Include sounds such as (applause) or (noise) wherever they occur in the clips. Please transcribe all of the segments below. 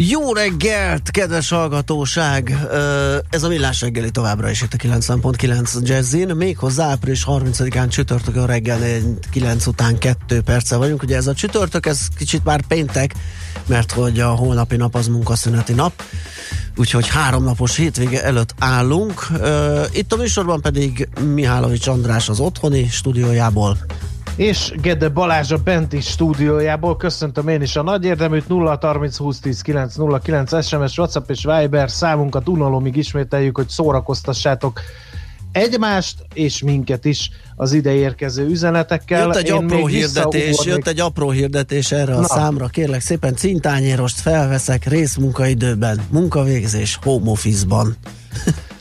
Jó reggelt, kedves hallgatóság! Ez a Millás reggeli továbbra is itt a 90.9 Jazzin, méghozzá április 30-án csütörtökön reggel 9 után 2 perce vagyunk. Ugye ez a csütörtök, ez kicsit már péntek, mert hogy a holnapi nap az munkaszüneti nap, úgyhogy három napos hétvége előtt állunk. Itt a műsorban pedig Mihálovics András az otthoni stúdiójából és Gede Balázs a benti stúdiójából. Köszöntöm én is a nagy érdeműt 0 30 20 10 9 0 9 SMS, WhatsApp és Viber számunkat unalomig ismételjük, hogy szórakoztassátok egymást és minket is az ide érkező üzenetekkel. Jött egy Én apró hirdetés, jött egy apró hirdetés erre Na. a számra, kérlek szépen cintányérost felveszek részmunkaidőben, munkavégzés home office-ban. (laughs)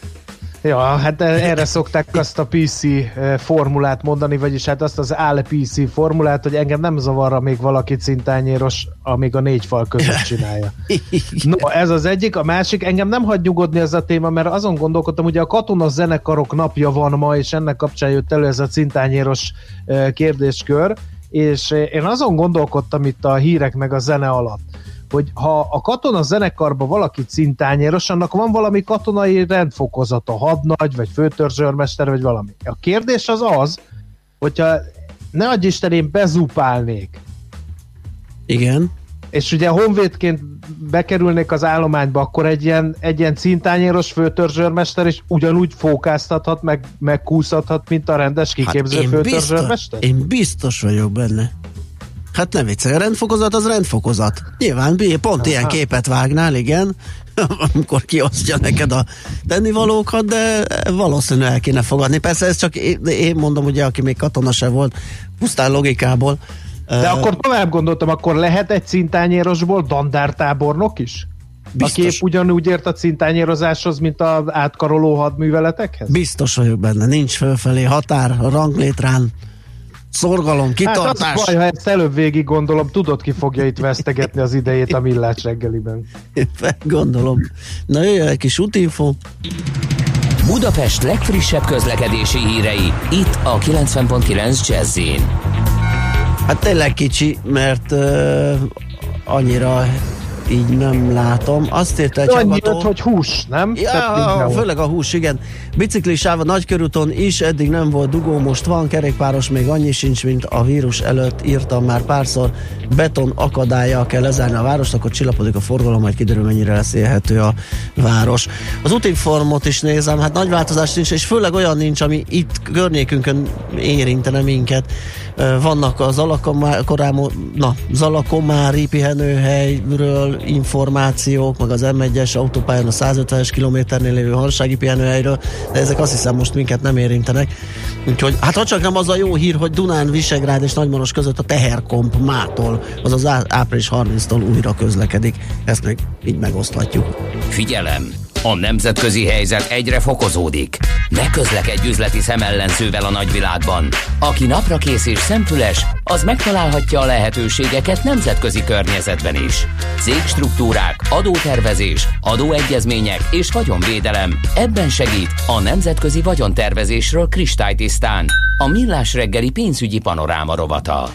Ja, hát erre szokták azt a PC eh, formulát mondani, vagyis hát azt az áll PC formulát, hogy engem nem zavarra még valaki cintányéros, amíg a négy fal között csinálja. (laughs) No, ez az egyik. A másik, engem nem hagy nyugodni ez a téma, mert azon gondolkodtam, ugye a katona zenekarok napja van ma, és ennek kapcsán jött elő ez a cintányéros eh, kérdéskör, és eh, én azon gondolkodtam itt a hírek meg a zene alatt, hogy ha a katona zenekarba valaki cintányéros, annak van valami katonai rendfokozata, hadnagy, vagy főtörzsőrmester, vagy valami. A kérdés az az, hogyha ne adj Isten, én bezupálnék. Igen. És ugye honvédként bekerülnék az állományba, akkor egy ilyen, egy ilyen cintányéros főtörzsőrmester is ugyanúgy fókáztathat, meg, megkúszhathat, mint a rendes kiképző hát főtörzsőrmester? Biztos, én biztos vagyok benne. Hát nem viccelj, a rendfokozat az rendfokozat. Nyilván pont Aha. ilyen képet vágnál, igen, (laughs) amikor kiosztja neked a tennivalókat, de valószínűleg el kéne fogadni. Persze ez csak én mondom, ugye, aki még katona se volt, pusztán logikából. De uh, akkor tovább gondoltam, akkor lehet egy cintányérosból dandártábornok is? Biztos. A kép ugyanúgy ért a cintányérozáshoz, mint az átkaroló hadműveletekhez? Biztos vagyok benne, nincs fölfelé határ a ranglétrán szorgalom, kitartás. Hát az baj, ha ezt előbb végig gondolom, tudod, ki fogja itt vesztegetni az idejét a millás reggeliben. Gondolom. Na jöjjön egy kis útinfo. Budapest legfrissebb közlekedési hírei, itt a 90.9 jazz Hát tényleg kicsi, mert uh, annyira így nem látom. Azt írta egy Annyi hallgató... hogy hús, nem? Ja, főleg a hús, igen. Biciklisáv a nagykörúton is eddig nem volt dugó, most van kerékpáros, még annyi sincs, mint a vírus előtt írtam már párszor. Beton akadálya kell lezárni a várost, akkor csillapodik a forgalom, majd kiderül, mennyire lesz élhető a város. Az útinformot is nézem, hát nagy változás nincs, és főleg olyan nincs, ami itt környékünkön érintene minket. Vannak az Alakomári, na, Zalakomári pihenőhelyről információk, meg az M1-es autópályán a 150-es kilométernél lévő harsági pihenőhelyről, de ezek azt hiszem most minket nem érintenek. Úgyhogy, hát ha csak nem az a jó hír, hogy Dunán, Visegrád és Nagymaros között a teherkomp mától, az április 30-tól újra közlekedik. Ezt meg így megoszthatjuk. Figyelem! A nemzetközi helyzet egyre fokozódik. Ne közlekedj üzleti szemellenzővel a nagyvilágban. Aki napra kész és szemfüles, az megtalálhatja a lehetőségeket nemzetközi környezetben is. Cégstruktúrák, adótervezés, adóegyezmények és vagyonvédelem. Ebben segít a Nemzetközi Vagyontervezésről kristálytisztán. A Millás reggeli pénzügyi panoráma rovata.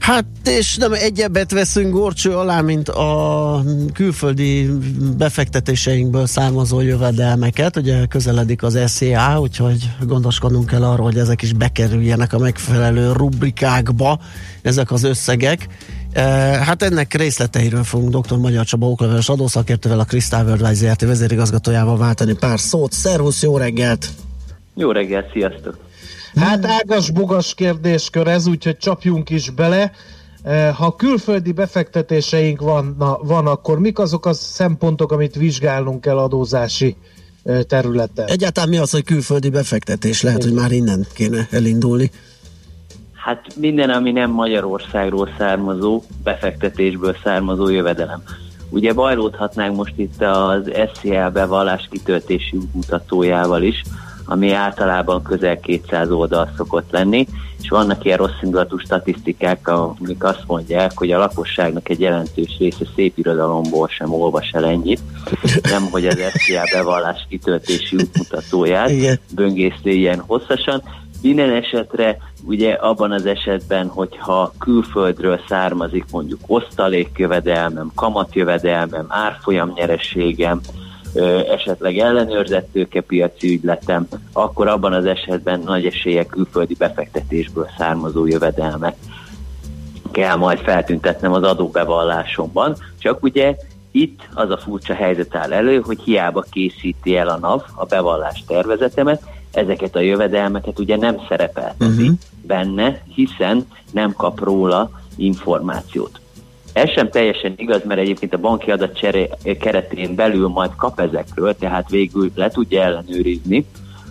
Hát, és nem egyebet veszünk gorcső alá, mint a külföldi befektetéseinkből származó jövedelmeket. Ugye közeledik az SZA, úgyhogy gondoskodnunk kell arról, hogy ezek is bekerüljenek a megfelelő rubrikákba, ezek az összegek. E, hát ennek részleteiről fogunk dr. Magyar Csaba okleveles adószakértővel, a Crystal World ZRT vezérigazgatójával váltani pár szót. Szervusz, jó reggelt! Jó reggelt, sziasztok! Hát ágas-bugas kérdéskör ez, úgyhogy csapjunk is bele. Eh, ha külföldi befektetéseink van, na, van, akkor mik azok a szempontok, amit vizsgálnunk kell adózási eh, területen? Egyáltalán mi az, hogy külföldi befektetés? Lehet, hogy már innen kéne elindulni. Hát minden, ami nem Magyarországról származó, befektetésből származó jövedelem. Ugye bajlódhatnánk most itt az SCL bevallás kitöltési mutatójával is, ami általában közel 200 oldal szokott lenni, és vannak ilyen rossz indulatú statisztikák, amik azt mondják, hogy a lakosságnak egy jelentős része szép irodalomból sem olvas el ennyit, nem hogy az SZIA bevallás kitöltési útmutatóját böngészte ilyen hosszasan. Minden esetre ugye abban az esetben, hogyha külföldről származik mondjuk osztalékjövedelmem, kamatjövedelmem, árfolyam nyereségem, esetleg ellenőrzett tőkepiaci ügyletem, akkor abban az esetben nagy esélye külföldi befektetésből származó jövedelmet kell majd feltüntetnem az adóbevallásomban. Csak ugye itt az a furcsa helyzet áll elő, hogy hiába készíti el a NAV a bevallás tervezetemet, ezeket a jövedelmeket ugye nem szerepelteti uh-huh. benne, hiszen nem kap róla információt. Ez sem teljesen igaz, mert egyébként a banki adatcsere keretén belül majd kap ezekről, tehát végül le tudja ellenőrizni,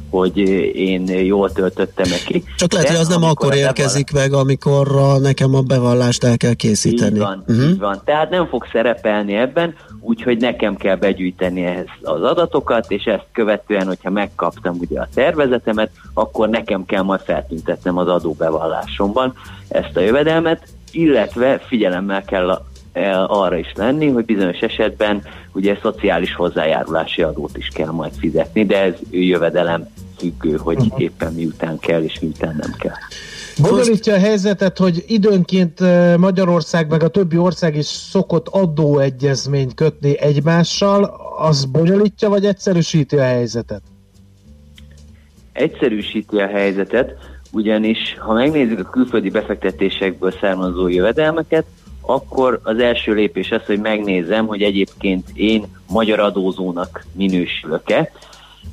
hogy én jól töltöttem neki. Csak lehet, De hogy az nem akkor érkezik bevall... meg, amikor nekem a bevallást el kell készíteni. Így van, uh-huh. így van. Tehát nem fog szerepelni ebben, úgyhogy nekem kell begyűjteni ehhez az adatokat, és ezt követően, hogyha megkaptam ugye a tervezetemet, akkor nekem kell majd feltüntetnem az adóbevallásomban ezt a jövedelmet, illetve figyelemmel kell arra is lenni, hogy bizonyos esetben ugye szociális hozzájárulási adót is kell majd fizetni, de ez jövedelem függő, hogy uh-huh. éppen miután kell és miután nem kell. Bonyolítja a helyzetet, hogy időnként Magyarország meg a többi ország is szokott adóegyezményt kötni egymással, az bonyolítja vagy egyszerűsíti a helyzetet? Egyszerűsíti a helyzetet, ugyanis ha megnézzük a külföldi befektetésekből származó jövedelmeket, akkor az első lépés az, hogy megnézem, hogy egyébként én magyar adózónak minősülök-e.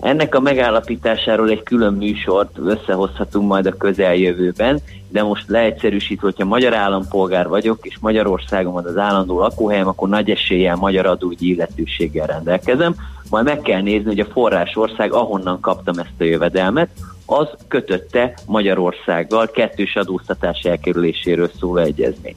Ennek a megállapításáról egy külön műsort összehozhatunk majd a közeljövőben, de most leegyszerűsítve, hogyha magyar állampolgár vagyok, és Magyarországon az állandó lakóhelyem, akkor nagy eséllyel magyar adógyi illetőséggel rendelkezem. Majd meg kell nézni, hogy a forrásország, ahonnan kaptam ezt a jövedelmet, az kötötte Magyarországgal kettős adóztatás elkerüléséről szóló egyezmény.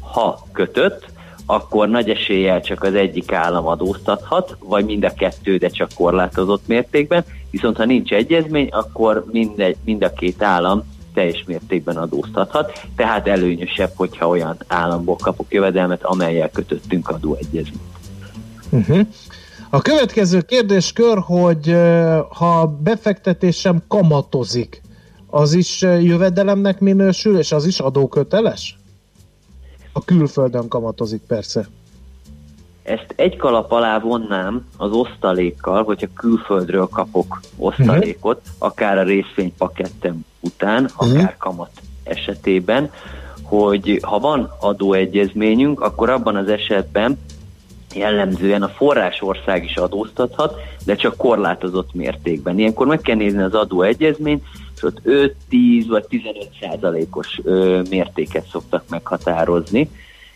Ha kötött, akkor nagy eséllyel csak az egyik állam adóztathat, vagy mind a kettő, de csak korlátozott mértékben, viszont ha nincs egyezmény, akkor mind, mind a két állam teljes mértékben adóztathat, tehát előnyösebb, hogyha olyan államból kapok jövedelmet, amelyel kötöttünk adóegyezményt. Uh-huh. A következő kérdéskör, hogy ha befektetésem kamatozik, az is jövedelemnek minősül, és az is adóköteles? A külföldön kamatozik persze. Ezt egy kalap alá vonnám az osztalékkal, hogyha külföldről kapok osztalékot, uh-huh. akár a részvénypakettem után, uh-huh. akár kamat esetében, hogy ha van adóegyezményünk, akkor abban az esetben jellemzően a forrásország is adóztathat, de csak korlátozott mértékben. Ilyenkor meg kell nézni az adóegyezményt, és ott 5, 10 vagy 15 százalékos mértéket szoktak meghatározni,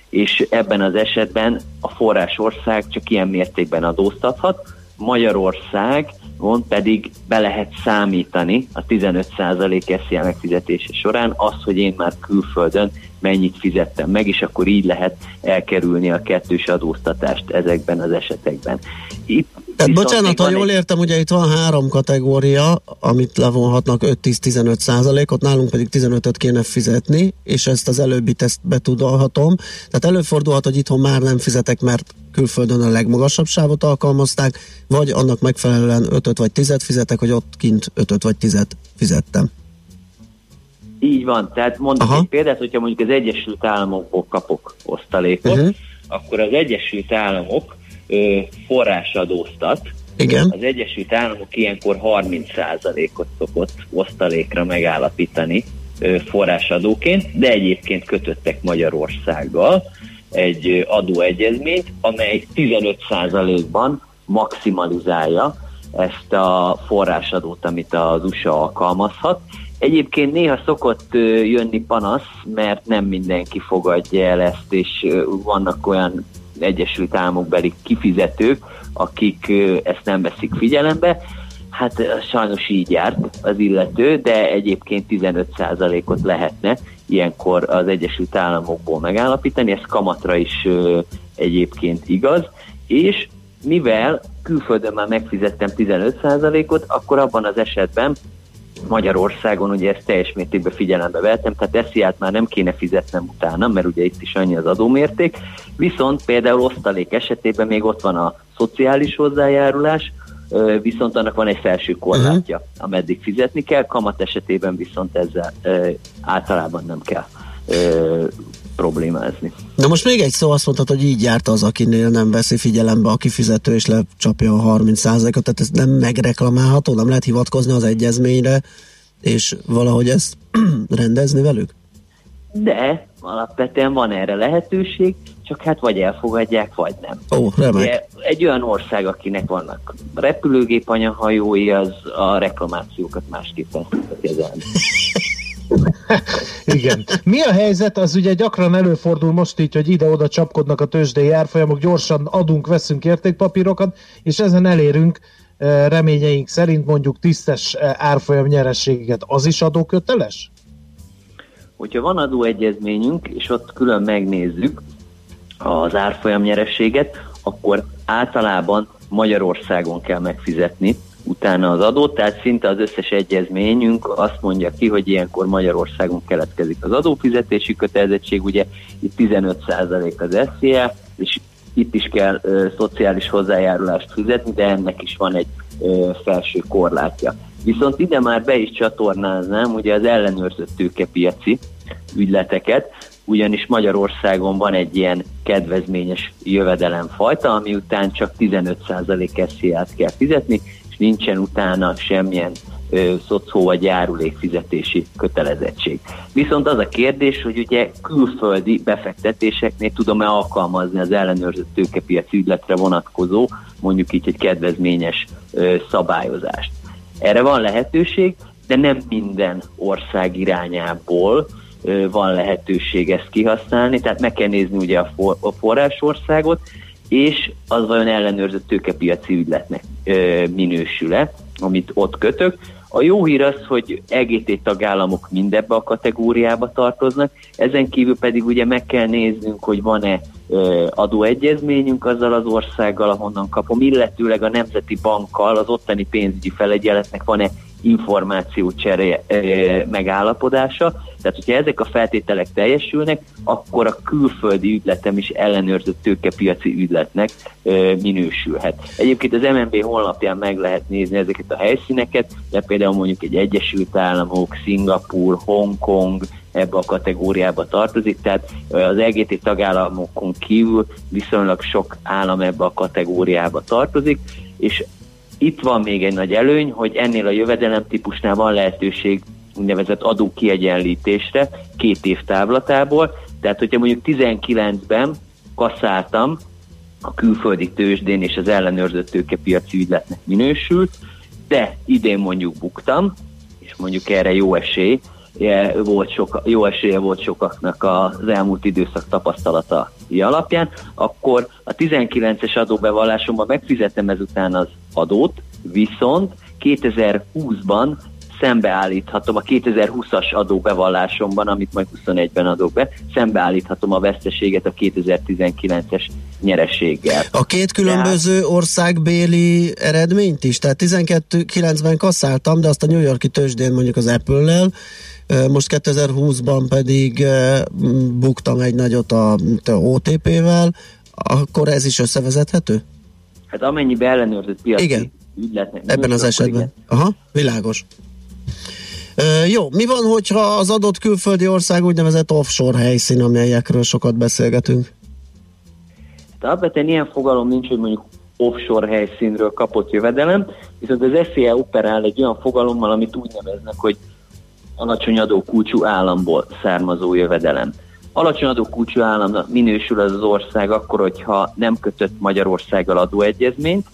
és ebben az esetben a forrásország csak ilyen mértékben adóztathat, Magyarország mond pedig be lehet számítani a 15% SZIA megfizetése során az, hogy én már külföldön mennyit fizettem meg, és akkor így lehet elkerülni a kettős adóztatást ezekben az esetekben. Itt tehát bocsánat, ha jól értem, ugye itt van három kategória, amit levonhatnak 5-10-15 százalékot, nálunk pedig 15-öt kéne fizetni, és ezt az előbbi teszt betudalhatom. Tehát előfordulhat, hogy itthon már nem fizetek, mert külföldön a legmagasabb sávot alkalmazták, vagy annak megfelelően 5 vagy 10 fizetek, hogy ott kint 5 vagy 10 fizettem. Így van, tehát mondok Aha. egy példát, hogyha mondjuk az Egyesült Államokból kapok osztalékot, uh-huh. akkor az Egyesült Államok forrásadóztat, igen. Az Egyesült Államok ilyenkor 30%-ot szokott osztalékra megállapítani forrásadóként, de egyébként kötöttek Magyarországgal egy adóegyezményt, amely 15%-ban maximalizálja ezt a forrásadót, amit az USA alkalmazhat. Egyébként néha szokott jönni panasz, mert nem mindenki fogadja el ezt, és vannak olyan Egyesült Államokbeli kifizetők, akik ezt nem veszik figyelembe. Hát sajnos így járt az illető, de egyébként 15%-ot lehetne ilyenkor az Egyesült Államokból megállapítani, ez kamatra is egyébként igaz, és mivel külföldön már megfizettem 15%-ot, akkor abban az esetben Magyarországon ugye ezt teljes mértékben figyelembe vettem, tehát esziát már nem kéne fizetnem utána, mert ugye itt is annyi az adómérték, viszont például osztalék esetében még ott van a szociális hozzájárulás, viszont annak van egy felső korlátja, uh-huh. ameddig fizetni kell, kamat esetében viszont ezzel általában nem kell problémázni. De most még egy szó azt mondtad, hogy így járt az, akinél nem veszi figyelembe a kifizető és lecsapja a 30%-ot, tehát ez nem megreklamálható, nem lehet hivatkozni az egyezményre, és valahogy ezt (clears throat) rendezni velük? De alapvetően van erre lehetőség, csak hát vagy elfogadják, vagy nem. Ó, remek. Egy olyan ország, akinek vannak repülőgép anyahajói, az a reklamációkat másképpen kezelni. (laughs) (laughs) Igen. Mi a helyzet? Az ugye gyakran előfordul most így, hogy ide-oda csapkodnak a tőzsdei árfolyamok, gyorsan adunk, veszünk értékpapírokat, és ezen elérünk eh, reményeink szerint mondjuk tisztes eh, árfolyam nyerességet. Az is adóköteles? Hogyha van adóegyezményünk, és ott külön megnézzük az árfolyam nyerességet, akkor általában Magyarországon kell megfizetni utána az adót, tehát szinte az összes egyezményünk azt mondja ki, hogy ilyenkor Magyarországon keletkezik az adófizetési kötelezettség, ugye itt 15% az SZIA, és itt is kell ö, szociális hozzájárulást fizetni, de ennek is van egy ö, felső korlátja. Viszont ide már be is csatornáznám ugye az ellenőrzött tőkepiaci ügyleteket, ugyanis Magyarországon van egy ilyen kedvezményes jövedelemfajta, ami után csak 15% SZIA-t kell fizetni, nincsen utána semmilyen szocó vagy járulékfizetési kötelezettség. Viszont az a kérdés, hogy ugye külföldi befektetéseknél tudom-e alkalmazni az ellenőrzött tőkepiaci ügyletre vonatkozó, mondjuk így egy kedvezményes ö, szabályozást. Erre van lehetőség, de nem minden ország irányából ö, van lehetőség ezt kihasználni, tehát meg kell nézni ugye a, for, a forrásországot, és az vajon ellenőrzött tőkepiaci ügyletnek minősül-e, amit ott kötök. A jó hír az, hogy EGT tagállamok mindebbe a kategóriába tartoznak, ezen kívül pedig ugye meg kell néznünk, hogy van-e adóegyezményünk azzal az országgal, ahonnan kapom, illetőleg a Nemzeti Bankkal, az ottani pénzügyi felegyeletnek van-e információcsere megállapodása. Tehát, hogyha ezek a feltételek teljesülnek, akkor a külföldi ügyletem is ellenőrzött tőkepiaci ügyletnek minősülhet. Egyébként az MNB honlapján meg lehet nézni ezeket a helyszíneket, de például mondjuk egy Egyesült Államok, Szingapur, Hongkong, ebbe a kategóriába tartozik, tehát az EGT tagállamokon kívül viszonylag sok állam ebbe a kategóriába tartozik, és itt van még egy nagy előny, hogy ennél a jövedelem típusnál van lehetőség úgynevezett adó kiegyenlítésre két év távlatából, tehát hogyha mondjuk 19-ben kaszáltam a külföldi tőzsdén és az ellenőrzött tőkepiaci ügyletnek minősült, de idén mondjuk buktam, és mondjuk erre jó esély, volt sok, jó esélye volt sokaknak az elmúlt időszak tapasztalata alapján, akkor a 19-es adóbevallásomban megfizetem ezután az adót, viszont 2020-ban szembeállíthatom a 2020-as adóbevallásomban, amit majd 21-ben adok be, szembeállíthatom a veszteséget a 2019-es nyerességgel. A két különböző tehát, országbéli eredményt is? Tehát 19-ben kasszáltam, de azt a New Yorki tőzsdén mondjuk az Apple-lel, most 2020-ban pedig buktam egy nagyot a, a OTP-vel, akkor ez is összevezethető? Hát amennyiben ellenőrzött piaci Igen. ügyletnek. Ebben az esetben. Igen. Aha, világos. jó, mi van, hogyha az adott külföldi ország úgynevezett offshore helyszín, amelyekről sokat beszélgetünk? Hát alapvetően ilyen fogalom nincs, hogy mondjuk offshore helyszínről kapott jövedelem, viszont az SZIA operál egy olyan fogalommal, amit úgy neveznek, hogy alacsony adókulcsú államból származó jövedelem. Alacsony adókulcsú államnak minősül az az ország akkor, hogyha nem kötött Magyarországgal adóegyezményt,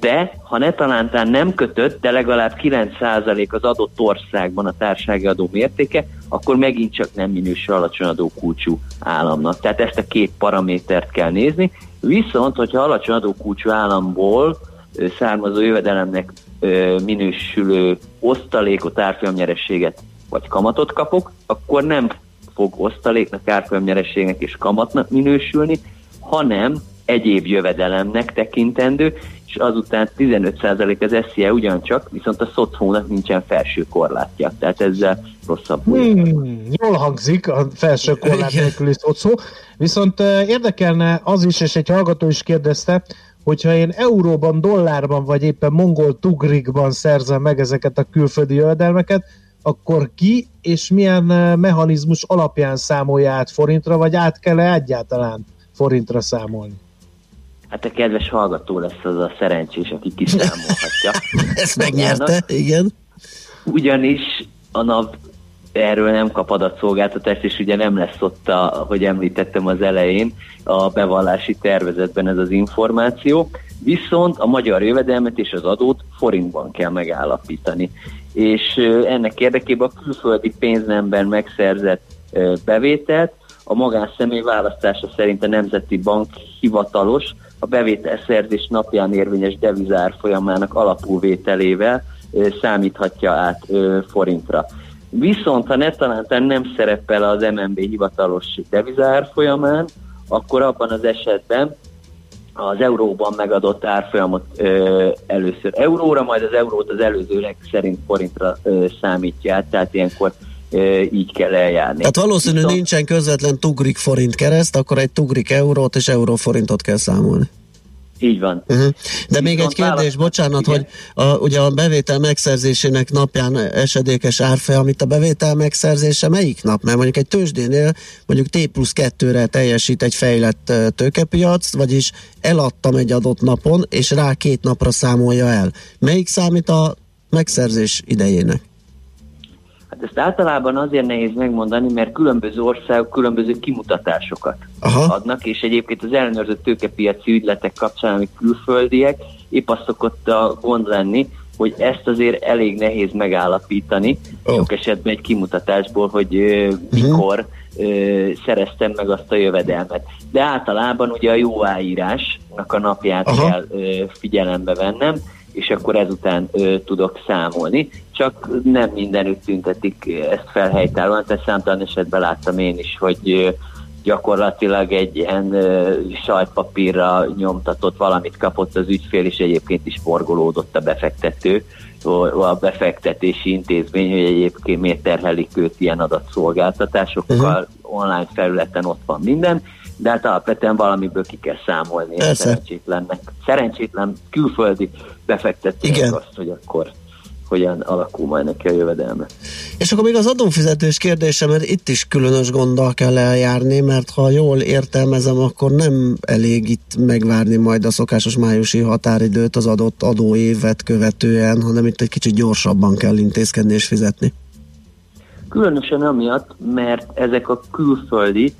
de ha ne talántán nem kötött, de legalább 9% az adott országban a társasági adó mértéke, akkor megint csak nem minősül alacsony adókulcsú államnak. Tehát ezt a két paramétert kell nézni. Viszont, hogyha alacsony adókulcsú államból származó jövedelemnek minősülő osztalékot, árfolyamnyerességet vagy kamatot kapok, akkor nem fog osztaléknak, árfolyamnyerességnek és kamatnak minősülni, hanem egyéb jövedelemnek tekintendő, és azután 15% az SZIA ugyancsak, viszont a szocónak nincsen felső korlátja, tehát ezzel rosszabb. Hmm, jól hangzik a felső korlát nélküli szocó, viszont érdekelne az is, és egy hallgató is kérdezte, hogyha én euróban, dollárban vagy éppen mongol tugrikban szerzem meg ezeket a külföldi jövedelmeket, akkor ki és milyen mechanizmus alapján számolja át forintra, vagy át kell-e egyáltalán forintra számolni? Hát a kedves hallgató lesz az a szerencsés, aki kiszámolhatja. (laughs) Ezt megnyerte, igen. Ugyanis a NAV erről nem kap adatszolgáltatást, és ugye nem lesz ott, a, hogy említettem az elején, a bevallási tervezetben ez az információ, viszont a magyar jövedelmet és az adót forintban kell megállapítani. És ennek érdekében a külföldi pénznemben megszerzett bevételt a magánszemély választása szerint a Nemzeti Bank hivatalos a bevételszerzés napján érvényes devizár folyamának alapúvételével számíthatja át forintra. Viszont ha netalántán nem szerepel az MNB hivatalos devizár folyamán, akkor abban az esetben az euróban megadott árfolyamot ö, először euróra, majd az eurót az előzőleg szerint forintra ö, számítja át, tehát ilyenkor ö, így kell eljárni. Tehát valószínű Viszont... nincsen közvetlen tugrik forint kereszt, akkor egy tugrik eurót és euróforintot kell számolni. Így van. Uh-huh. De még egy kérdés, bocsánat, igen. hogy a, ugye a bevétel megszerzésének napján esedékes árfe, amit a bevétel megszerzése melyik nap? Mert mondjuk egy tőzsdénél mondjuk T plusz 2-re teljesít egy fejlett tőkepiac, vagyis eladtam egy adott napon, és rá két napra számolja el. Melyik számít a megszerzés idejének? Hát ezt általában azért nehéz megmondani, mert különböző országok különböző kimutatásokat Aha. adnak, és egyébként az ellenőrzött tőkepiaci ügyletek kapcsán, amik külföldiek, épp azt szokott a gond lenni, hogy ezt azért elég nehéz megállapítani, oh. sok esetben egy kimutatásból, hogy uh, mikor uh, szereztem meg azt a jövedelmet. De általában ugye a jóáírásnak a napját Aha. kell uh, figyelembe vennem, és akkor ezután ö, tudok számolni. Csak nem mindenütt tüntetik ezt felhelytállóan, tehát számtalan esetben láttam én is, hogy ö, gyakorlatilag egy ilyen ö, sajtpapírra nyomtatott valamit kapott az ügyfél, és egyébként is forgolódott a befektető, a befektetési intézmény, hogy egyébként miért terhelik őt ilyen adatszolgáltatásokkal, uh-huh. online felületen ott van minden, de hát alapvetően valamiből ki kell számolni a szerencsétlennek. Szerencsétlen külföldi befektetőnek azt, hogy akkor hogyan alakul majd neki a jövedelme. És akkor még az adófizetés kérdése, mert itt is különös gonddal kell eljárni, mert ha jól értelmezem, akkor nem elég itt megvárni majd a szokásos májusi határidőt az adott adóévet követően, hanem itt egy kicsit gyorsabban kell intézkedni és fizetni. Különösen amiatt, mert ezek a külföldi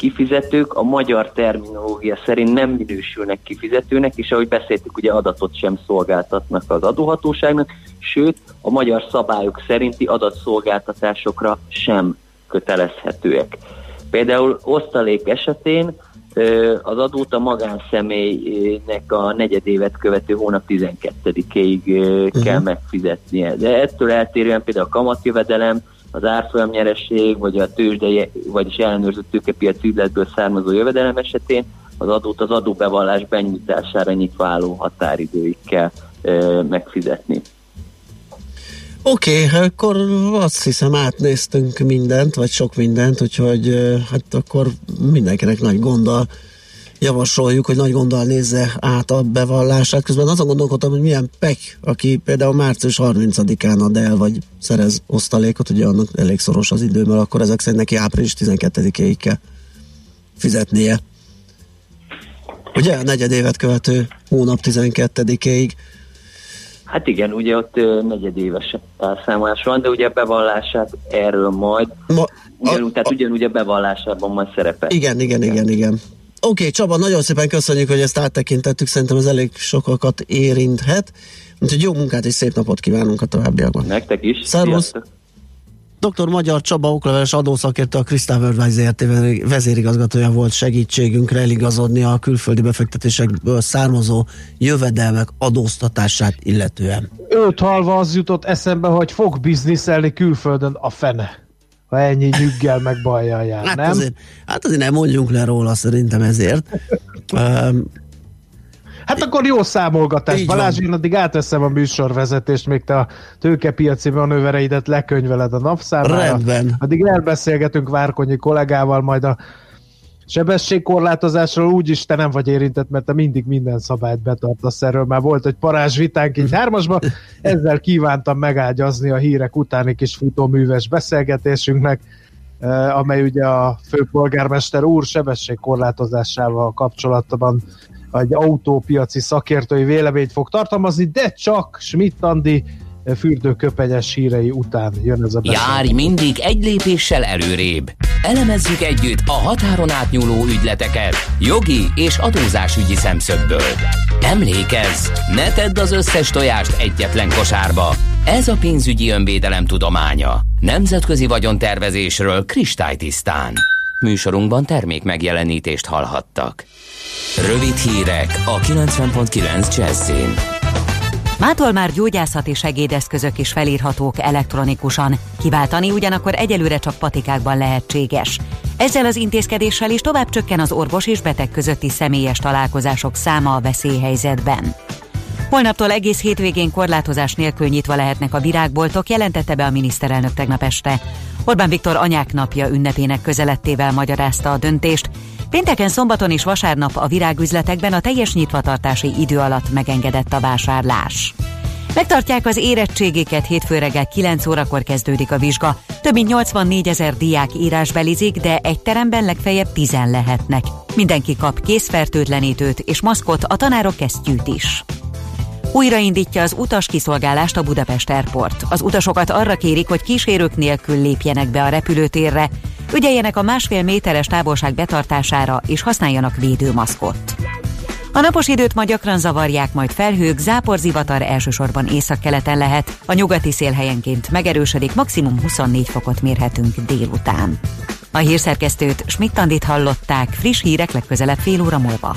kifizetők a magyar terminológia szerint nem minősülnek kifizetőnek, és ahogy beszéltük, ugye adatot sem szolgáltatnak az adóhatóságnak, sőt, a magyar szabályok szerinti adatszolgáltatásokra sem kötelezhetőek. Például osztalék esetén az adót a magánszemélynek a negyedévet követő hónap 12-ig kell uh-huh. megfizetnie. De ettől eltérően például a kamatjövedelem az árfolyam nyereség, vagy a tőzsdei, vagyis ellenőrzött tőkepiaci ügyletből származó jövedelem esetén az adót az adóbevallás benyújtására nyitva álló e, megfizetni. Oké, okay, akkor azt hiszem átnéztünk mindent, vagy sok mindent, úgyhogy hát akkor mindenkinek nagy gonddal javasoljuk, hogy nagy gonddal nézze át a bevallását. Közben azon gondolkodtam, hogy milyen pek, aki például március 30-án ad el, vagy szerez osztalékot, ugye annak elég szoros az idő, mert akkor ezek szerint neki április 12-ig kell fizetnie. Ugye a negyedévet követő hónap 12-ig. Hát igen, ugye ott negyedéves elszámolás van, de ugye a bevallását erről majd, Ma, ugyanúgy, a, tehát ugyanúgy a bevallásában majd szerepel. Igen, igen, igen, igen. Oké, okay, Csaba, nagyon szépen köszönjük, hogy ezt áttekintettük, szerintem ez elég sokakat érinthet. Úgyhogy jó munkát és szép napot kívánunk a továbbiakban. Nektek is. Szervusz! Dr. Magyar Csaba okleveles adószakértő, a Crystal Worldwide ZRT vezérigazgatója volt segítségünkre eligazodni a külföldi befektetésekből származó jövedelmek adóztatását illetően. Őt halva az jutott eszembe, hogy fog bizniszelni külföldön a fene ha ennyi nyüggel meg bajjal jár, hát nem? Azért, hát azért nem mondjunk le róla szerintem ezért. Um, Hát akkor jó számolgatás. Így Balázs, van. én addig átveszem a műsorvezetést, még te a tőkepiaci manővereidet lekönyveled a napszámára. Rendben. Addig elbeszélgetünk Várkonyi kollégával, majd a sebességkorlátozásról úgyis te nem vagy érintett, mert te mindig minden szabályt betartasz erről. Már volt egy parázs vitánk így hármasban, ezzel kívántam megágyazni a hírek utáni kis futóműves beszélgetésünknek, eh, amely ugye a főpolgármester úr sebességkorlátozásával kapcsolatban egy autópiaci szakértői véleményt fog tartalmazni, de csak Schmidt Andi fürdőköpenyes hírei után jön ez a beszélgetés. Járj mindig egy lépéssel előrébb. Elemezzük együtt a határon átnyúló ügyleteket jogi és adózásügyi szemszögből. Emlékezz, ne tedd az összes tojást egyetlen kosárba. Ez a pénzügyi önvédelem tudománya. Nemzetközi vagyontervezésről kristálytisztán. Műsorunkban termék megjelenítést hallhattak. Rövid hírek a 90.9 Jazzin. Mától már gyógyászati segédeszközök is felírhatók elektronikusan. Kiváltani ugyanakkor egyelőre csak patikákban lehetséges. Ezzel az intézkedéssel is tovább csökken az orvos és beteg közötti személyes találkozások száma a veszélyhelyzetben. Holnaptól egész hétvégén korlátozás nélkül nyitva lehetnek a virágboltok, jelentette be a miniszterelnök tegnap este. Orbán Viktor anyák napja ünnepének közelettével magyarázta a döntést. Pénteken, szombaton és vasárnap a virágüzletekben a teljes nyitvatartási idő alatt megengedett a vásárlás. Megtartják az érettségéket, hétfő reggel 9 órakor kezdődik a vizsga. Több mint 84 ezer diák írásbelizik, de egy teremben legfeljebb 10 lehetnek. Mindenki kap készfertőtlenítőt és maszkot, a tanárok kesztyűt is. Újraindítja az utas kiszolgálást a Budapest Airport. Az utasokat arra kérik, hogy kísérők nélkül lépjenek be a repülőtérre, ügyeljenek a másfél méteres távolság betartására és használjanak védőmaszkot. A napos időt ma gyakran zavarják, majd felhők, záporzivatar elsősorban északkeleten lehet. A nyugati szél helyenként megerősödik, maximum 24 fokot mérhetünk délután. A hírszerkesztőt Schmidt-Tandit hallották, friss hírek legközelebb fél óra múlva.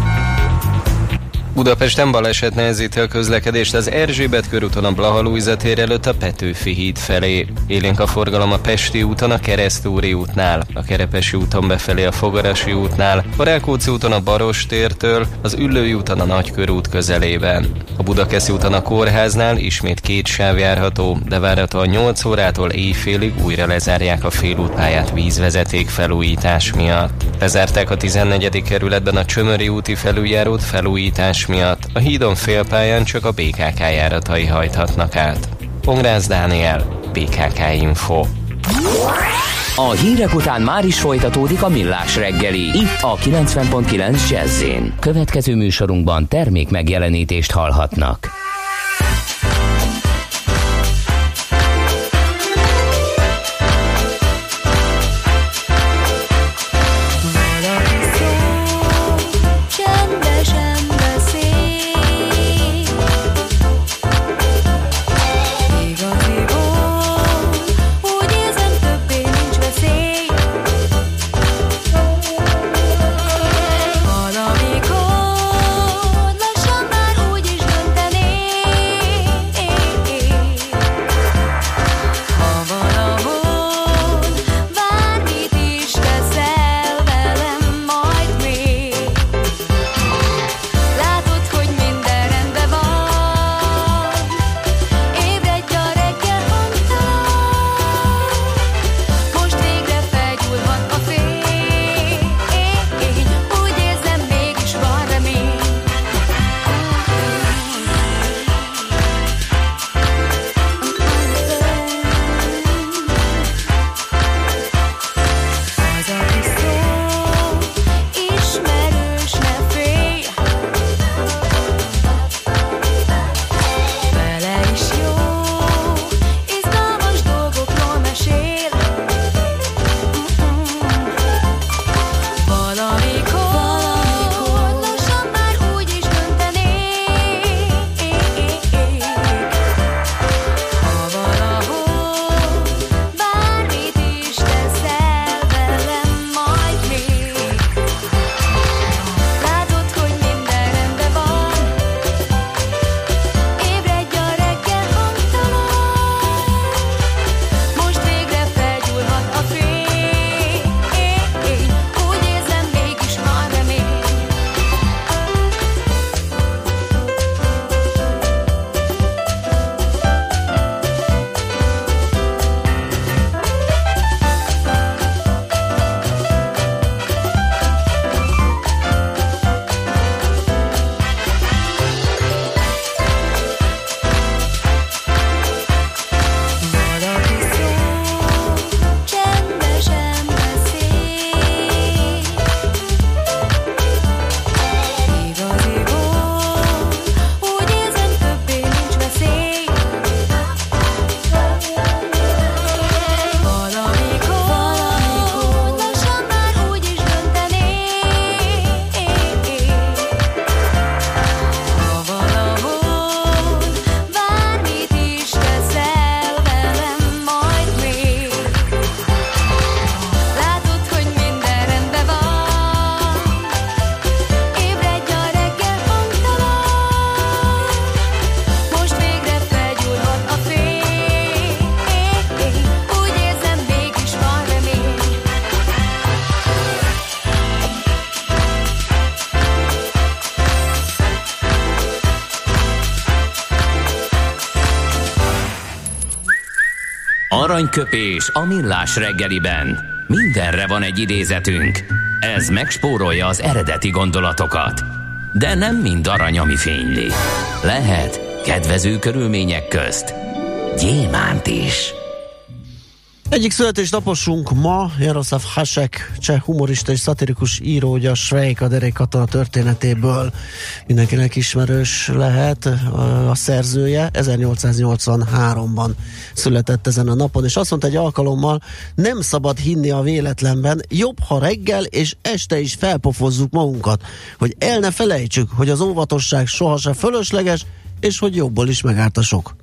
Budapesten baleset nehezíti a közlekedést az Erzsébet körúton a Blaha tér előtt a Petőfi híd felé. Élénk a forgalom a Pesti úton a Keresztúri útnál, a Kerepesi úton befelé a Fogarasi útnál, a Rákóczi úton a Baros tértől, az Üllői úton a Nagykörút közelében. A Budakeszi úton a Kórháznál ismét két sáv járható, de várható a 8 órától éjfélig újra lezárják a félútpályát vízvezeték felújítás miatt. Lezárták a 14. kerületben a Csömöri úti felüljárót felújítás miatt. A hídon félpályán csak a BKK járatai hajthatnak át. Pongrász Dániel, BKK Info. A hírek után már is folytatódik a millás reggeli, itt a 90.9 jazz Következő műsorunkban termék megjelenítést hallhatnak. Aranyköpés a millás reggeliben. Mindenre van egy idézetünk. Ez megspórolja az eredeti gondolatokat. De nem mind arany, ami fényli. Lehet kedvező körülmények közt gyémánt is. Egyik születésnaposunk ma Jaroszláv Hasek, cseh humorista és szatirikus író, ugye a Svejk a Derek Katona történetéből mindenkinek ismerős lehet a, szerzője. 1883-ban született ezen a napon, és azt mondta egy alkalommal, nem szabad hinni a véletlenben, jobb, ha reggel és este is felpofozzuk magunkat, hogy el ne felejtsük, hogy az óvatosság sohasem fölösleges, és hogy jobból is megárt a sok.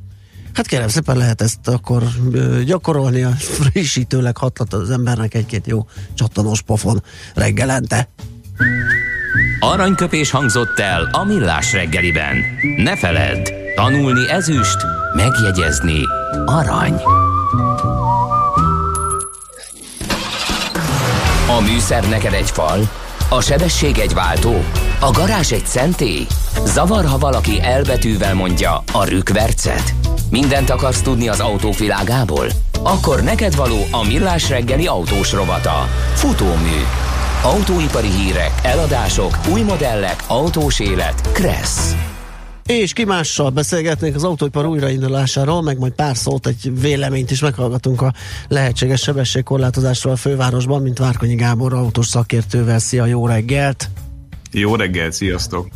Hát kérem szépen lehet ezt akkor gyakorolni, a frissítőleg hathat az embernek egy-két jó csattanos pofon reggelente. Aranyköpés hangzott el a millás reggeliben. Ne feledd, tanulni ezüst, megjegyezni arany. A műszer neked egy fal, a sebesség egy váltó, a garázs egy szentély. Zavar, ha valaki elbetűvel mondja a rükvercet. Mindent akarsz tudni az autók világából? Akkor neked való a millás reggeli autós rovata. Futómű. Autóipari hírek, eladások, új modellek, autós élet. Kressz. És ki mással beszélgetnénk az autóipar újraindulásáról, meg majd pár szót, egy véleményt is meghallgatunk a lehetséges sebességkorlátozásról a fővárosban, mint Várkonyi Gábor autós szakértővel. Szia, jó reggelt! Jó reggel, sziasztok!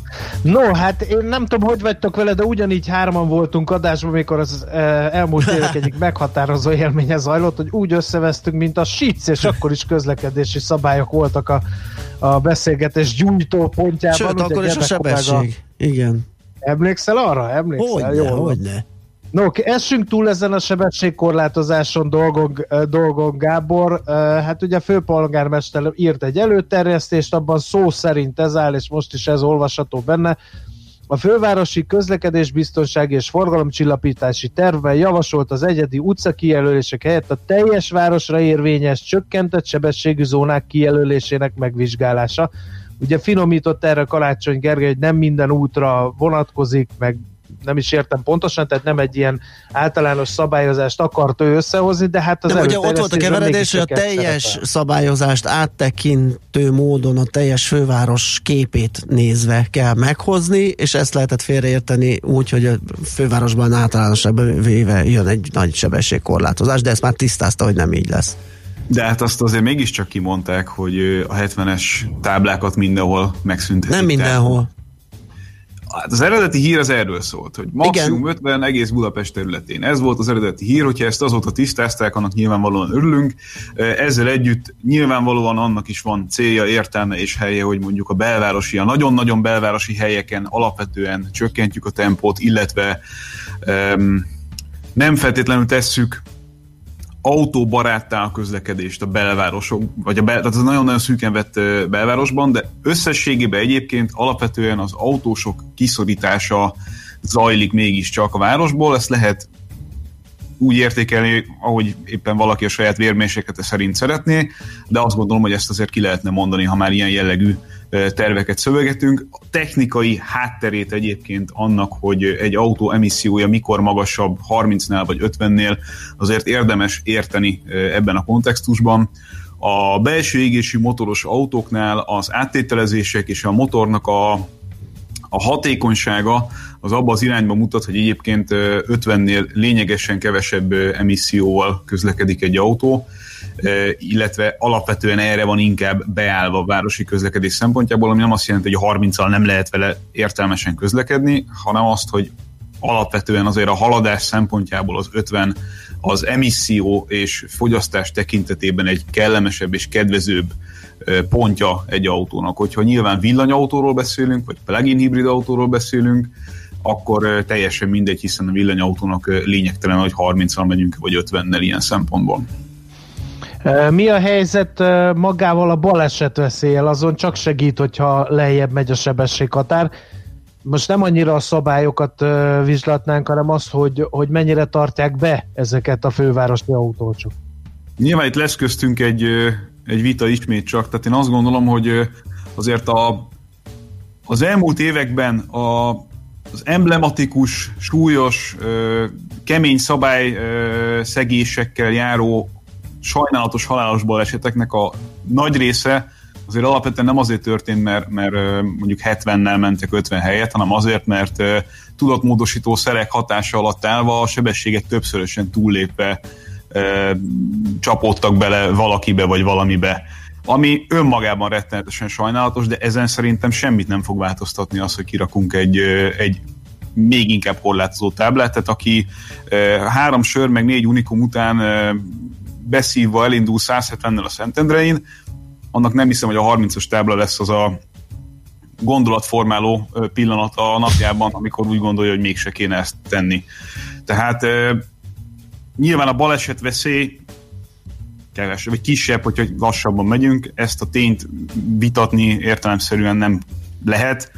No, hát én nem tudom, hogy vagytok vele, de ugyanígy hárman voltunk adásban, amikor az eh, elmúlt évek egyik meghatározó élménye zajlott, hogy úgy összevesztünk, mint a SIC, és akkor is közlekedési szabályok voltak a, a beszélgetés gyújtó pontjában. Sőt, Ugye akkor is a sebesség. Igen. Emlékszel arra? Emlékszel? Hogyne, van. hogyne. No, oké, essünk túl ezen a sebességkorlátozáson dolgon, dolgon Gábor. Hát ugye a főpolgármester írt egy előterjesztést, abban szó szerint ez áll, és most is ez olvasható benne. A fővárosi közlekedésbiztonsági és forgalomcsillapítási tervben javasolt az egyedi utca kijelölések helyett a teljes városra érvényes csökkentett sebességű zónák kijelölésének megvizsgálása. Ugye finomított erre Karácsony Gergely, hogy nem minden útra vonatkozik, meg nem is értem pontosan, tehát nem egy ilyen általános szabályozást akart ő összehozni, de hát az Nem, ugye ott volt a keveredés, hogy a teljes szerepel. szabályozást áttekintő módon a teljes főváros képét nézve kell meghozni, és ezt lehetett félreérteni úgy, hogy a fővárosban általánosabban véve jön egy nagy sebességkorlátozás, de ezt már tisztázta, hogy nem így lesz. De hát azt azért mégiscsak kimondták, hogy a 70-es táblákat mindenhol megszüntetik. Nem mindenhol. Hát az eredeti hír az erről szólt, hogy maximum Igen. 50 egész Budapest területén. Ez volt az eredeti hír, hogyha ezt azóta tisztázták, annak nyilvánvalóan örülünk. Ezzel együtt nyilvánvalóan annak is van célja, értelme és helye, hogy mondjuk a belvárosi, a nagyon-nagyon belvárosi helyeken alapvetően csökkentjük a tempót, illetve um, nem feltétlenül tesszük autóbaráttá a közlekedést a belvárosok, vagy a bel, tehát ez nagyon-nagyon szűken vett belvárosban, de összességében egyébként alapvetően az autósok kiszorítása zajlik mégiscsak a városból, ezt lehet úgy értékelni, ahogy éppen valaki a saját vérmérséklete szerint szeretné, de azt gondolom, hogy ezt azért ki lehetne mondani, ha már ilyen jellegű terveket szövegetünk. A technikai hátterét egyébként annak, hogy egy autó emissziója mikor magasabb 30-nál vagy 50-nél, azért érdemes érteni ebben a kontextusban. A belső égésű motoros autóknál az áttételezések és a motornak a, a hatékonysága az abba az irányba mutat, hogy egyébként ö, 50-nél lényegesen kevesebb emisszióval közlekedik egy autó, illetve alapvetően erre van inkább beállva a városi közlekedés szempontjából, ami nem azt jelenti, hogy a 30-al nem lehet vele értelmesen közlekedni, hanem azt, hogy alapvetően azért a haladás szempontjából az 50 az emisszió és fogyasztás tekintetében egy kellemesebb és kedvezőbb pontja egy autónak. Hogyha nyilván villanyautóról beszélünk, vagy plug-in hibrid autóról beszélünk, akkor teljesen mindegy, hiszen a villanyautónak lényegtelen, hogy 30-al megyünk, vagy 50-nel ilyen szempontból. Mi a helyzet magával a baleset veszélyel? Azon csak segít, hogyha lejjebb megy a sebességhatár. Most nem annyira a szabályokat vizslatnánk, hanem azt, hogy, hogy mennyire tartják be ezeket a fővárosi autócsok. Nyilván itt lesz köztünk egy, egy vita ismét csak, tehát én azt gondolom, hogy azért a, az elmúlt években a, az emblematikus, súlyos, kemény szabály szegésekkel járó sajnálatos halálos baleseteknek a nagy része azért alapvetően nem azért történt, mert, mert mondjuk 70-nel mentek 50 helyet, hanem azért, mert tudatmódosító szerek hatása alatt állva a sebességet többszörösen túllépve csapódtak bele valakibe vagy valamibe. Ami önmagában rettenetesen sajnálatos, de ezen szerintem semmit nem fog változtatni az, hogy kirakunk egy, egy még inkább korlátozó táblát, tehát aki három sör meg négy unikum után beszívva elindul 170-nel a Szentendrein, annak nem hiszem, hogy a 30-as tábla lesz az a gondolatformáló pillanat a napjában, amikor úgy gondolja, hogy mégse kéne ezt tenni. Tehát nyilván a baleset veszély keves, vagy kisebb, hogyha lassabban megyünk, ezt a tényt vitatni értelemszerűen nem lehet,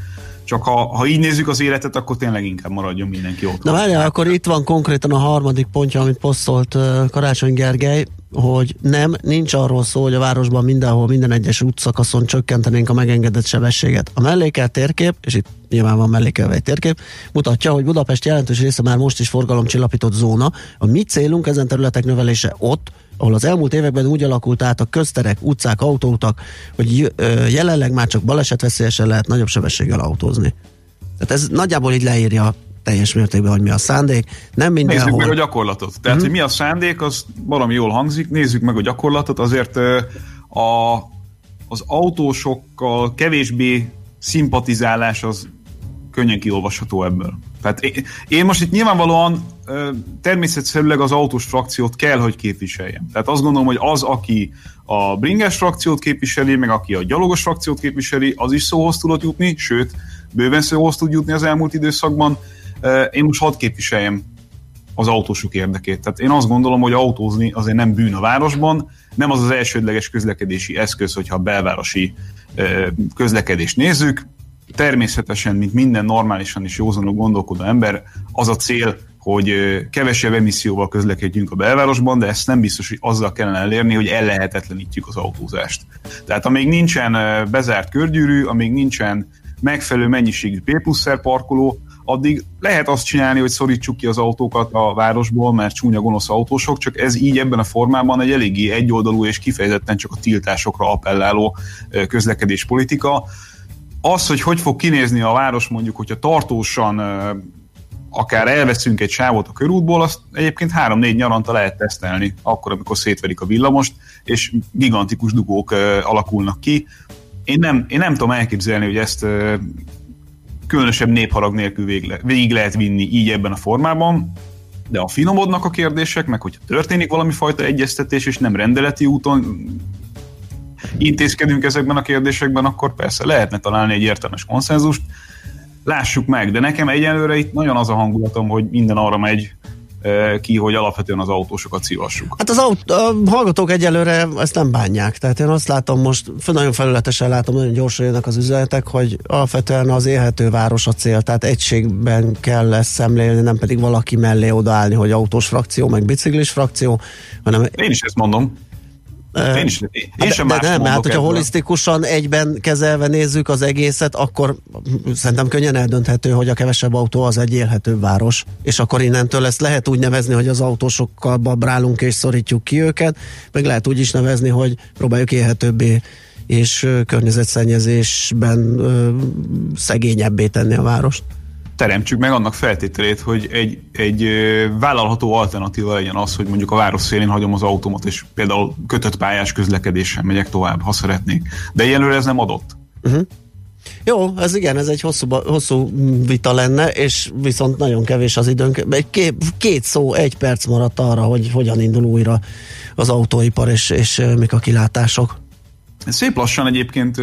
csak ha, ha így nézzük az életet, akkor tényleg inkább maradjon mindenki ott. Na várjál, akkor itt van konkrétan a harmadik pontja, amit posztolt uh, Karácsony Gergely, hogy nem, nincs arról szó, hogy a városban mindenhol, minden egyes útszakaszon csökkentenénk a megengedett sebességet. A mellékelt térkép, és itt nyilván van mellékelve egy térkép, mutatja, hogy Budapest jelentős része már most is forgalomcsillapított zóna. A mi célunk ezen területek növelése ott, ahol az elmúlt években úgy alakult át a közterek, utcák, autóutak, hogy jelenleg már csak balesetveszélyesen lehet nagyobb sebességgel autózni. Tehát ez nagyjából így leírja teljes mértékben, hogy mi a szándék. Nem mindenhol. Nézzük meg a gyakorlatot. Tehát, mm-hmm. hogy mi a szándék, az valami jól hangzik, nézzük meg a gyakorlatot, azért a, az autósokkal kevésbé szimpatizálás az könnyen kiolvasható ebből. Tehát én, most itt nyilvánvalóan természetszerűleg az autós frakciót kell, hogy képviseljem. Tehát azt gondolom, hogy az, aki a bringes frakciót képviseli, meg aki a gyalogos frakciót képviseli, az is szóhoz tudott jutni, sőt, bőven szóhoz tud jutni az elmúlt időszakban. Én most hadd képviseljem az autósok érdekét. Tehát én azt gondolom, hogy autózni azért nem bűn a városban, nem az az elsődleges közlekedési eszköz, hogyha a belvárosi közlekedést nézzük, természetesen, mint minden normálisan és józanul gondolkodó ember, az a cél, hogy kevesebb emisszióval közlekedjünk a belvárosban, de ezt nem biztos, hogy azzal kellene elérni, hogy ellehetetlenítjük az autózást. Tehát amíg nincsen bezárt körgyűrű, amíg nincsen megfelelő mennyiségű P parkoló, addig lehet azt csinálni, hogy szorítsuk ki az autókat a városból, mert csúnya gonosz autósok, csak ez így ebben a formában egy eléggé egyoldalú és kifejezetten csak a tiltásokra appelláló közlekedéspolitika az, hogy hogy fog kinézni a város mondjuk, hogyha tartósan akár elveszünk egy sávot a körútból, azt egyébként három-négy nyaranta lehet tesztelni, akkor, amikor szétverik a villamost, és gigantikus dugók alakulnak ki. Én nem, én nem tudom elképzelni, hogy ezt különösebb népharag nélkül végig lehet vinni így ebben a formában, de a finomodnak a kérdések, meg hogyha történik valami fajta egyeztetés, és nem rendeleti úton intézkedünk ezekben a kérdésekben, akkor persze lehetne találni egy értelmes konszenzust. Lássuk meg, de nekem egyelőre itt nagyon az a hangulatom, hogy minden arra megy, ki, hogy alapvetően az autósokat szívassuk. Hát az aut- a hallgatók egyelőre ezt nem bánják. Tehát én azt látom most, nagyon felületesen látom, nagyon gyorsan jönnek az üzenetek, hogy alapvetően az élhető város a cél, tehát egységben kell ezt szemlélni, nem pedig valaki mellé odaállni, hogy autós frakció, meg biciklis frakció, hanem... Én is ezt mondom. Én, is, én hát sem de, más de nem, hát hogyha holisztikusan egyben kezelve nézzük az egészet, akkor szerintem könnyen eldönthető, hogy a kevesebb autó az egy élhető város, és akkor innentől ezt lehet úgy nevezni, hogy az autósokkal babrálunk és szorítjuk ki őket, meg lehet úgy is nevezni, hogy próbáljuk élhetőbbé és környezetszennyezésben ö, szegényebbé tenni a várost. Teremtsük meg annak feltételét, hogy egy, egy vállalható alternatíva legyen az, hogy mondjuk a város szélén hagyom az automat, és például kötött pályás közlekedéssel megyek tovább, ha szeretnék. De egyelőre ez nem adott. Jó, ez igen, ez egy hosszú, hosszú vita lenne, és viszont nagyon kevés az időnk. Két, két szó, egy perc maradt arra, hogy hogyan indul újra az autóipar, és, és mik a kilátások. Szép lassan egyébként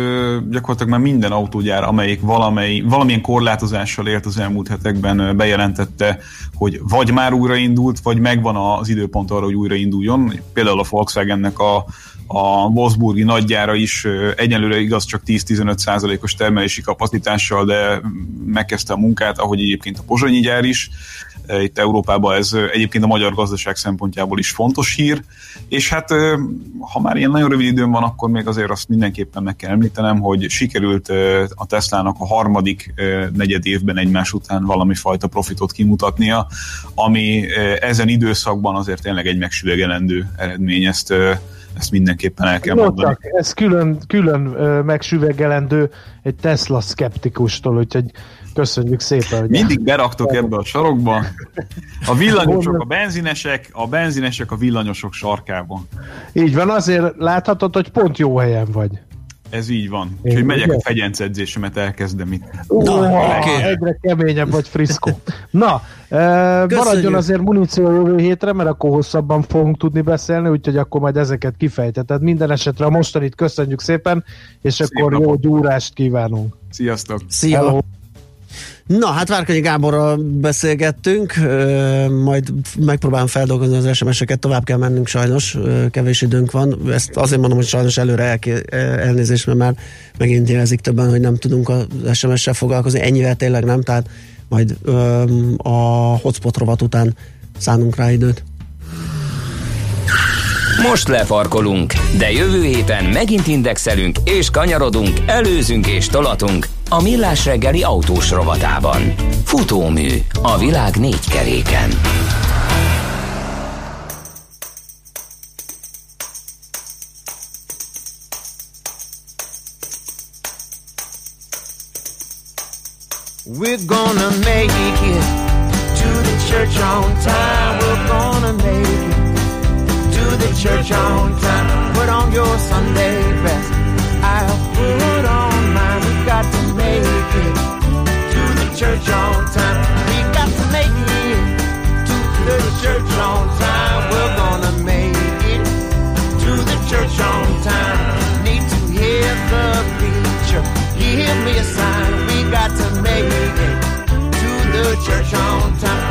gyakorlatilag már minden autógyár, amelyik valamely, valamilyen korlátozással ért az elmúlt hetekben bejelentette, hogy vagy már újraindult, vagy megvan az időpont arra, hogy újrainduljon. Például a Volkswagennek a, a Wolfsburgi nagyjára is egyelőre igaz csak 10-15 százalékos termelési kapacitással, de megkezdte a munkát, ahogy egyébként a pozsonyi gyár is. Itt Európában ez egyébként a magyar gazdaság szempontjából is fontos hír, és hát ha már ilyen nagyon rövid időm van, akkor még azért azt mindenképpen meg kell említenem, hogy sikerült a Teslának a harmadik negyed évben egymás után valami fajta profitot kimutatnia, ami ezen időszakban azért tényleg egy megsüvegelendő eredmény, ezt ezt mindenképpen el kell mondani. Ez külön, külön megsüvegelendő egy Tesla szkeptikustól, úgyhogy köszönjük szépen. Hogy Mindig beraktok ebbe a sarokba. A villanyosok a benzinesek, a benzinesek a villanyosok sarkában. Így van, azért láthatod, hogy pont jó helyen vagy. Ez így van. Úgyhogy megyek ugye? a fegyenc edzésemet, elkezdem itt. Na, okay. Egyre keményebb vagy friszkó. Na, e, maradjon azért muníció jövő hétre, mert akkor hosszabban fogunk tudni beszélni, úgyhogy akkor majd ezeket kifejteted. Minden esetre a mostanit köszönjük szépen, és Szép akkor napot. jó gyúrást kívánunk. Sziasztok! Szia! Hello. Na, hát Várkanyi Gáborral beszélgettünk, majd megpróbálom feldolgozni az SMS-eket, tovább kell mennünk sajnos, kevés időnk van. Ezt azért mondom, hogy sajnos előre elké- elnézést, mert már megint jelzik többen, hogy nem tudunk az SMS-sel foglalkozni, ennyivel tényleg nem, tehát majd a hotspot rovat után szánunk rá időt. Most lefarkolunk, de jövő héten megint indexelünk és kanyarodunk, előzünk és tolatunk a Millás reggeli autós rovatában. Futómű a világ négy keréken. We're gonna make it to the church on time. We're gonna make it the church on time. Put on your Sunday best. I'll put on mine. We got to make it to the church on time. We got to make it to the church on time. We're gonna make it to the church on time. Need to hear the preacher. Give me a sign. We got to make it to the church on time.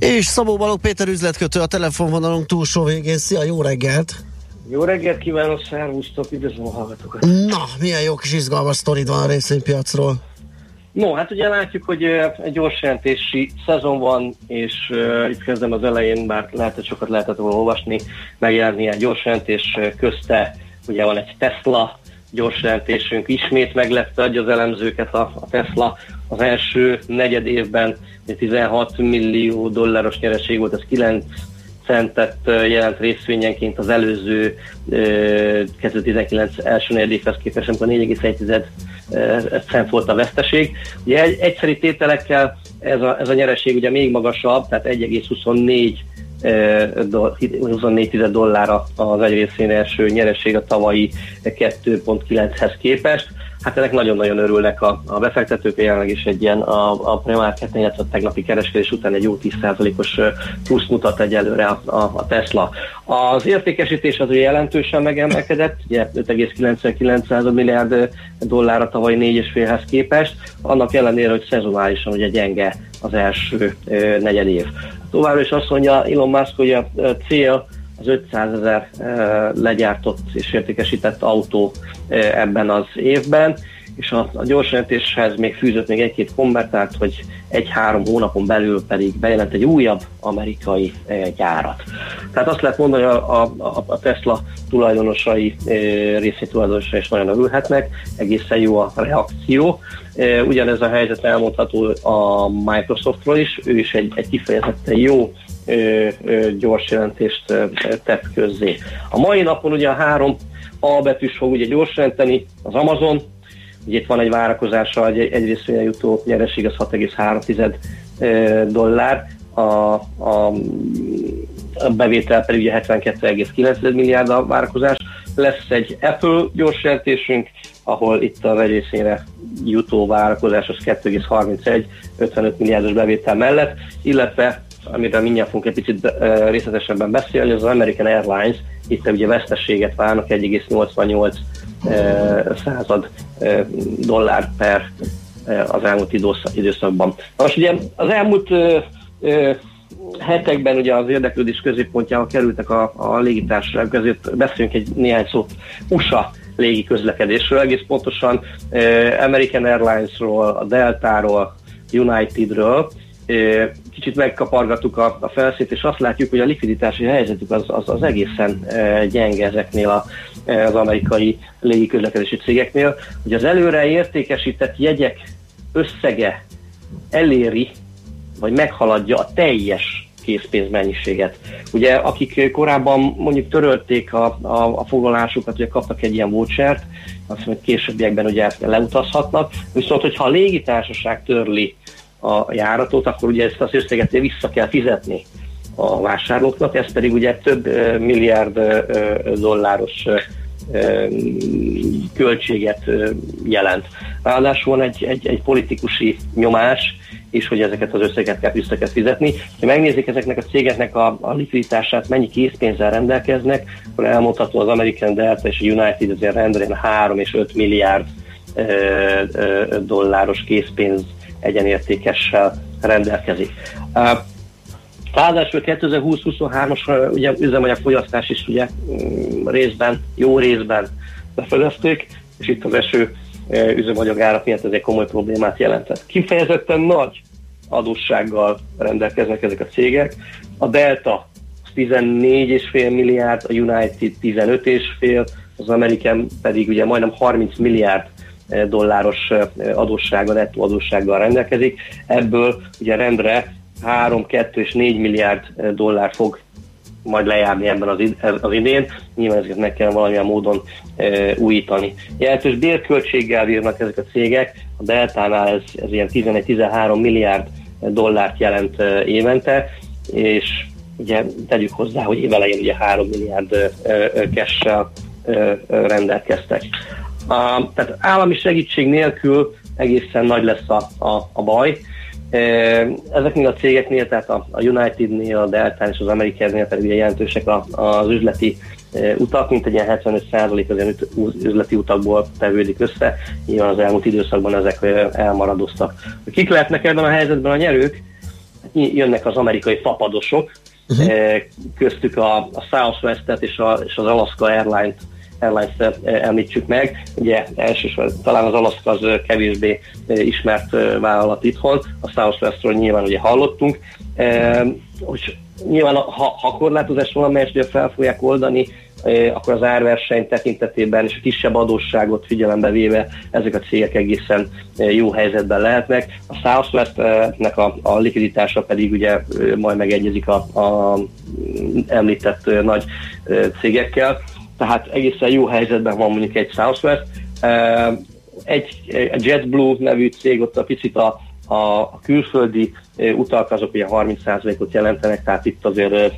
És Szabó Balogh Péter üzletkötő a telefonvonalunk túlsó végén. Szia, jó reggelt! Jó reggelt kívánok, szervusztok, üdvözlöm a hallgatókat. Na, milyen jó kis izgalmas sztorid van a részvénypiacról. No, hát ugye látjuk, hogy egy gyors jelentési szezon van, és uh, itt kezdem az elején, bár lehet, hogy sokat lehetett volna olvasni, megjelenni egy gyors jelentés közte, ugye van egy Tesla gyors jelentésünk, ismét meglepte adja az elemzőket a, a Tesla az első negyed évben 16 millió dolláros nyereség volt, ez 9 centet jelent részvényenként az előző 2019 első negyedévhez képest, amikor 4,1 cent volt a veszteség. Ugye egy, egyszeri tételekkel ez a, ez a nyereség ugye még magasabb, tehát 1,24 24 dollár az egy részén első nyereség a tavalyi 2.9-hez képest. Hát ennek nagyon-nagyon örülnek a, a befektetők, jelenleg is egy ilyen a, a pre-market, illetve a tegnapi kereskedés után egy jó 10%-os plusz mutat egyelőre a, a, a Tesla. Az értékesítés az ugye jelentősen megemelkedett, ugye 5,99 milliárd dollár a tavalyi 4,5-hez képest, annak ellenére, hogy szezonálisan ugye gyenge az első negyed év. Továbbra is azt mondja Elon Musk, hogy a cél az 500 ezer legyártott és értékesített autó ebben az évben, és a, a gyors jelentéshez még fűzött még egy-két konvertált, hogy egy-három hónapon belül pedig bejelent egy újabb amerikai gyárat. Tehát azt lehet mondani, hogy a, a, a Tesla tulajdonosai, részé tulajdonosai is nagyon örülhetnek, egészen jó a reakció. Ugyanez a helyzet elmondható a Microsoftról is, ő is egy, egy kifejezetten jó gyors jelentést tett közzé. A mai napon ugye a három A betűs fog ugye gyors jelenteni, az Amazon, ugye itt van egy várakozása, egy, egyrészt jutó nyereség az 6,3 dollár, a, a, a bevétel pedig ugye 72,9 milliárd a várakozás. Lesz egy Apple gyors jelentésünk, ahol itt a vegyészére jutó várakozás az 2,31, 55 milliárdos bevétel mellett, illetve amiről mindjárt fogunk egy picit részletesebben beszélni, az, American Airlines, itt ugye vesztességet várnak 1,88 század dollár per az elmúlt időszakban. Most ugye az elmúlt hetekben ugye az érdeklődés középpontjába kerültek a, a légitársaságok, ezért beszéljünk egy néhány szót USA légi közlekedésről, egész pontosan American Airlines-ról, a Delta-ról, Unitedről, kicsit megkapargattuk a, a felszét, és azt látjuk, hogy a likviditási helyzetük az, az, az egészen gyenge ezeknél a, az amerikai légiközlekedési cégeknél, hogy az előre értékesített jegyek összege eléri, vagy meghaladja a teljes készpénzmennyiséget. Ugye akik korábban mondjuk törölték a, a, a foglalásukat, ugye kaptak egy ilyen vouchert, azt mondja, hogy későbbiekben ugye leutazhatnak, viszont hogyha a légitársaság törli a járatot, akkor ugye ezt az összeget vissza kell fizetni a vásárlóknak, ez pedig ugye több milliárd dolláros költséget jelent. Ráadásul van egy, egy, egy politikusi nyomás, és hogy ezeket az összeget kell vissza kell fizetni. Ha megnézik ezeknek a cégeknek a, a likviditását, mennyi készpénzzel rendelkeznek, akkor elmondható az American Delta és a United azért rendben 3 és 5 milliárd dolláros készpénz egyenértékessel rendelkezik. Ráadásul 2020-23-as ugye üzemanyag fogyasztás is ugye mm, részben, jó részben befedezték, és itt az eső üzemanyag árak miatt ez egy komoly problémát jelentett. Kifejezetten nagy adóssággal rendelkeznek ezek a cégek. A Delta 14,5 milliárd, a United 15,5, az American pedig ugye majdnem 30 milliárd dolláros adóssága, nettó adóssággal rendelkezik. Ebből ugye rendre 3, 2 és 4 milliárd dollár fog majd lejárni ebben az, az idén. Nyilván ezeket meg kell valamilyen módon e, újítani. Jelentős bérköltséggel bírnak ezek a cégek. A Deltánál ez, ez ilyen 11-13 milliárd dollárt jelent e, évente, és ugye tegyük hozzá, hogy évelején ugye 3 milliárd cash rendelkeztek. A, tehát állami segítség nélkül egészen nagy lesz a, a, a baj. Ezeknél a cégeknél, tehát a, a Unitednél, a Delta és az Amerikánnél pedig ugye jelentősek a, az üzleti utak, mint egy ilyen 75% az ilyen üzleti utakból tevődik össze. Nyilván az elmúlt időszakban ezek elmaradoztak. Kik lehetnek ebben a helyzetben a nyerők? Jönnek az amerikai fapadosok, uh-huh. köztük a, a Southwest-et és, a, és az Alaska Airlines Airlines-t említsük meg. Ugye elsősorban talán az Alaska az kevésbé ismert vállalat itthon, a Southwestről nyilván ugye hallottunk. Hogy nyilván ha, ha korlátozás valamelyest ugye fel fogják oldani, akkor az árverseny tekintetében és a kisebb adósságot figyelembe véve ezek a cégek egészen jó helyzetben lehetnek. A Southwest-nek a, a likviditása pedig ugye majd megegyezik a, a említett nagy cégekkel tehát egészen jó helyzetben van mondjuk egy Southwest. Egy, JetBlue nevű cég, ott a picit a, a, külföldi utak azok ugye 30%-ot jelentenek, tehát itt azért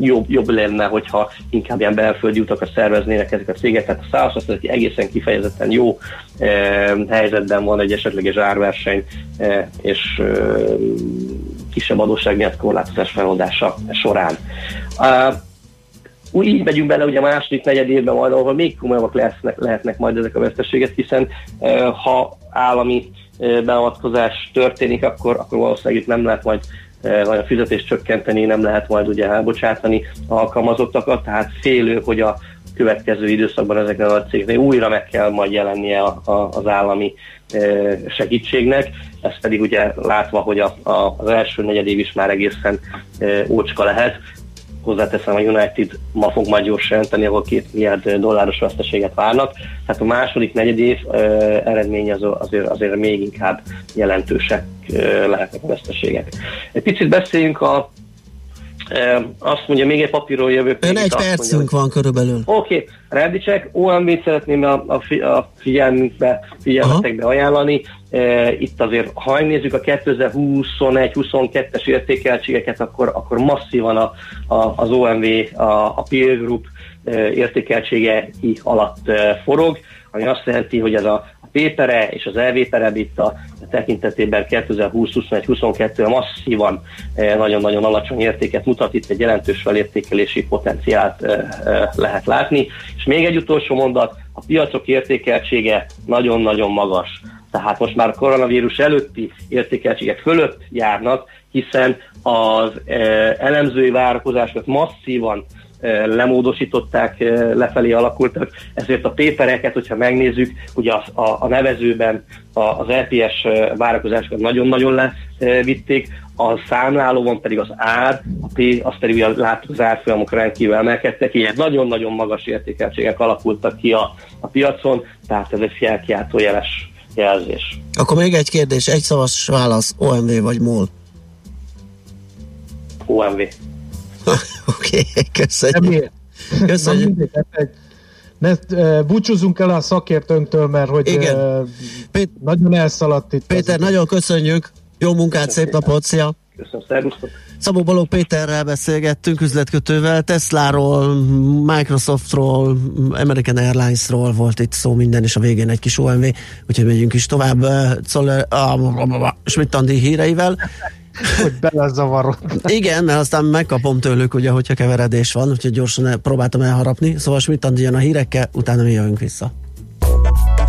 jobb, jobb lenne, hogyha inkább ilyen belföldi utakat szerveznének ezek a cégek. Tehát a Southwest az egészen kifejezetten jó helyzetben van egy esetleges árverseny és kisebb adósság miatt korlátozás feloldása során úgy így megyünk bele ugye a második negyed évben majd, ahol még komolyabbak lehetnek, lehetnek majd ezek a veszteségek, hiszen ha állami beavatkozás történik, akkor, akkor valószínűleg itt nem lehet majd vagy a fizetést csökkenteni, nem lehet majd ugye elbocsátani alkalmazottakat, tehát félő, hogy a következő időszakban ezeknek a cégeknél újra meg kell majd jelennie a, a, az állami segítségnek, ez pedig ugye látva, hogy a, a, az első negyed év is már egészen ócska lehet, hozzáteszem, a United ma fog majd gyorsan jelenteni, ahol két milliárd dolláros veszteséget várnak. Tehát a második negyed év eredmény az, azért, azért még inkább jelentősek lehetnek a veszteségek. Egy picit beszéljünk a azt mondja, még egy papírról jövök. Ön egy percünk mondja, van körülbelül. Oké, okay. Rendicek, OMV-t szeretném a, a, a figyelmünkbe, figyelmetekbe Aha. ajánlani. E, itt azért, ha megnézzük a 2021-22-es értékeltségeket, akkor, akkor masszívan a, a, az OMV, a, a peer group értékeltsége alatt forog, ami azt jelenti, hogy ez a Pétere és az elvétere itt a tekintetében 2020-21-22 masszívan nagyon-nagyon alacsony értéket mutat, itt egy jelentős felértékelési potenciált eh, eh, lehet látni. És még egy utolsó mondat, a piacok értékeltsége nagyon-nagyon magas. Tehát most már koronavírus előtti értékeltségek fölött járnak, hiszen az elemzői várakozásokat masszívan lemódosították, lefelé alakultak, ezért a pépereket, hogyha megnézzük, ugye a, a, a nevezőben az LPS e várakozásokat nagyon-nagyon levitték, a számlálóban pedig az ár, a P, azt pedig a láttuk az árfolyamok rendkívül emelkedtek, ilyen nagyon-nagyon magas értékeltségek alakultak ki a, a piacon, tehát ez egy felkiáltó jeles jelzés. Akkor még egy kérdés, egy szavas válasz, OMV vagy MOL? OMV. (laughs) Oké, okay, köszönjük. Köszönjük. Ne, uh, búcsúzunk el a szakértőnktől, mert hogy Igen. Pét- nagyon elszaladt itt. Péter, nagyon köszönjük. Jó munkát, szép napot, szia! Köszönöm, szervusztok! Szabó Balogh Péterrel beszélgettünk, üzletkötővel, Tesláról, Microsoftról, American Airlinesról volt itt szó minden, és a végén egy kis OMV, úgyhogy megyünk is tovább Czoller, uh, Schmidt-Andi híreivel hogy belezavarodtam. Igen, mert aztán megkapom tőlük, ugye, hogyha keveredés van, úgyhogy gyorsan el, próbáltam elharapni. Szóval mit jön a hírekkel, utána mi jövünk vissza.